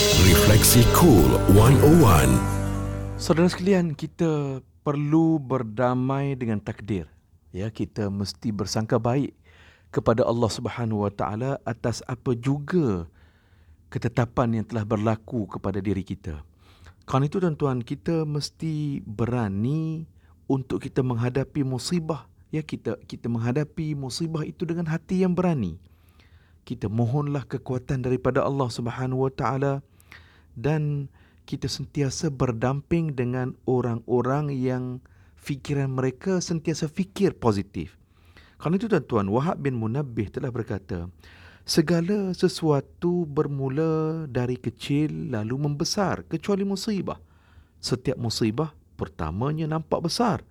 Refleksi Cool 101. Saudara sekalian, kita perlu berdamai dengan takdir. Ya, kita mesti bersangka baik kepada Allah Subhanahu Wa Taala atas apa juga ketetapan yang telah berlaku kepada diri kita. Kerana itu tuan-tuan, kita mesti berani untuk kita menghadapi musibah. Ya, kita kita menghadapi musibah itu dengan hati yang berani. Kita mohonlah kekuatan daripada Allah Subhanahu Wa Taala dan kita sentiasa berdamping dengan orang-orang yang fikiran mereka sentiasa fikir positif. Kerana itu tuan-tuan, Wahab bin Munabbih telah berkata, segala sesuatu bermula dari kecil lalu membesar kecuali musibah. Setiap musibah pertamanya nampak besar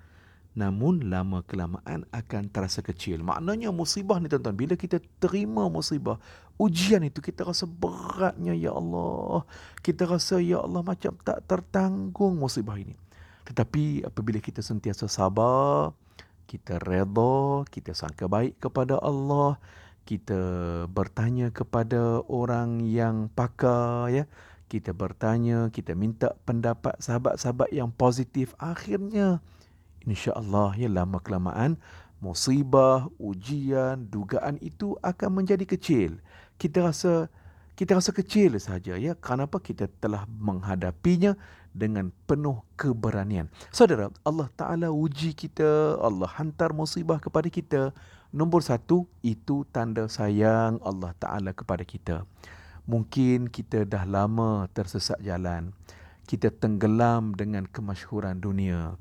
namun lama kelamaan akan terasa kecil. Maknanya musibah ni tuan-tuan, bila kita terima musibah, ujian itu kita rasa beratnya ya Allah. Kita rasa ya Allah macam tak tertanggung musibah ini. Tetapi apabila kita sentiasa sabar, kita redha, kita sangka baik kepada Allah, kita bertanya kepada orang yang pakar ya, kita bertanya, kita minta pendapat sahabat-sahabat yang positif, akhirnya insya-Allah ya lama kelamaan musibah, ujian, dugaan itu akan menjadi kecil. Kita rasa kita rasa kecil saja ya. Kenapa kita telah menghadapinya dengan penuh keberanian. Saudara, Allah Taala uji kita, Allah hantar musibah kepada kita. Nombor satu, itu tanda sayang Allah Taala kepada kita. Mungkin kita dah lama tersesat jalan. Kita tenggelam dengan kemasyhuran dunia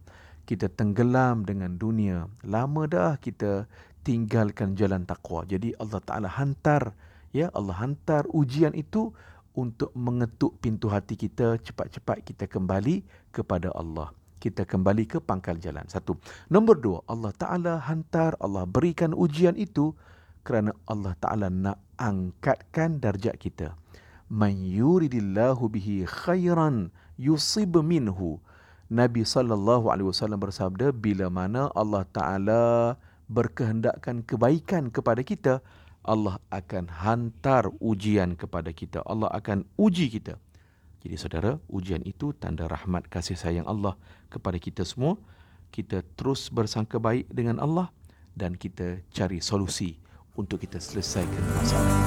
kita tenggelam dengan dunia. Lama dah kita tinggalkan jalan takwa. Jadi Allah Taala hantar ya Allah hantar ujian itu untuk mengetuk pintu hati kita cepat-cepat kita kembali kepada Allah. Kita kembali ke pangkal jalan. Satu. Nombor dua, Allah Ta'ala hantar, Allah berikan ujian itu kerana Allah Ta'ala nak angkatkan darjat kita. Man yuridillahu bihi khairan yusib minhu. Nabi sallallahu alaihi wasallam bersabda bila mana Allah taala berkehendakkan kebaikan kepada kita Allah akan hantar ujian kepada kita. Allah akan uji kita. Jadi saudara ujian itu tanda rahmat kasih sayang Allah kepada kita semua. Kita terus bersangka baik dengan Allah dan kita cari solusi untuk kita selesaikan masalah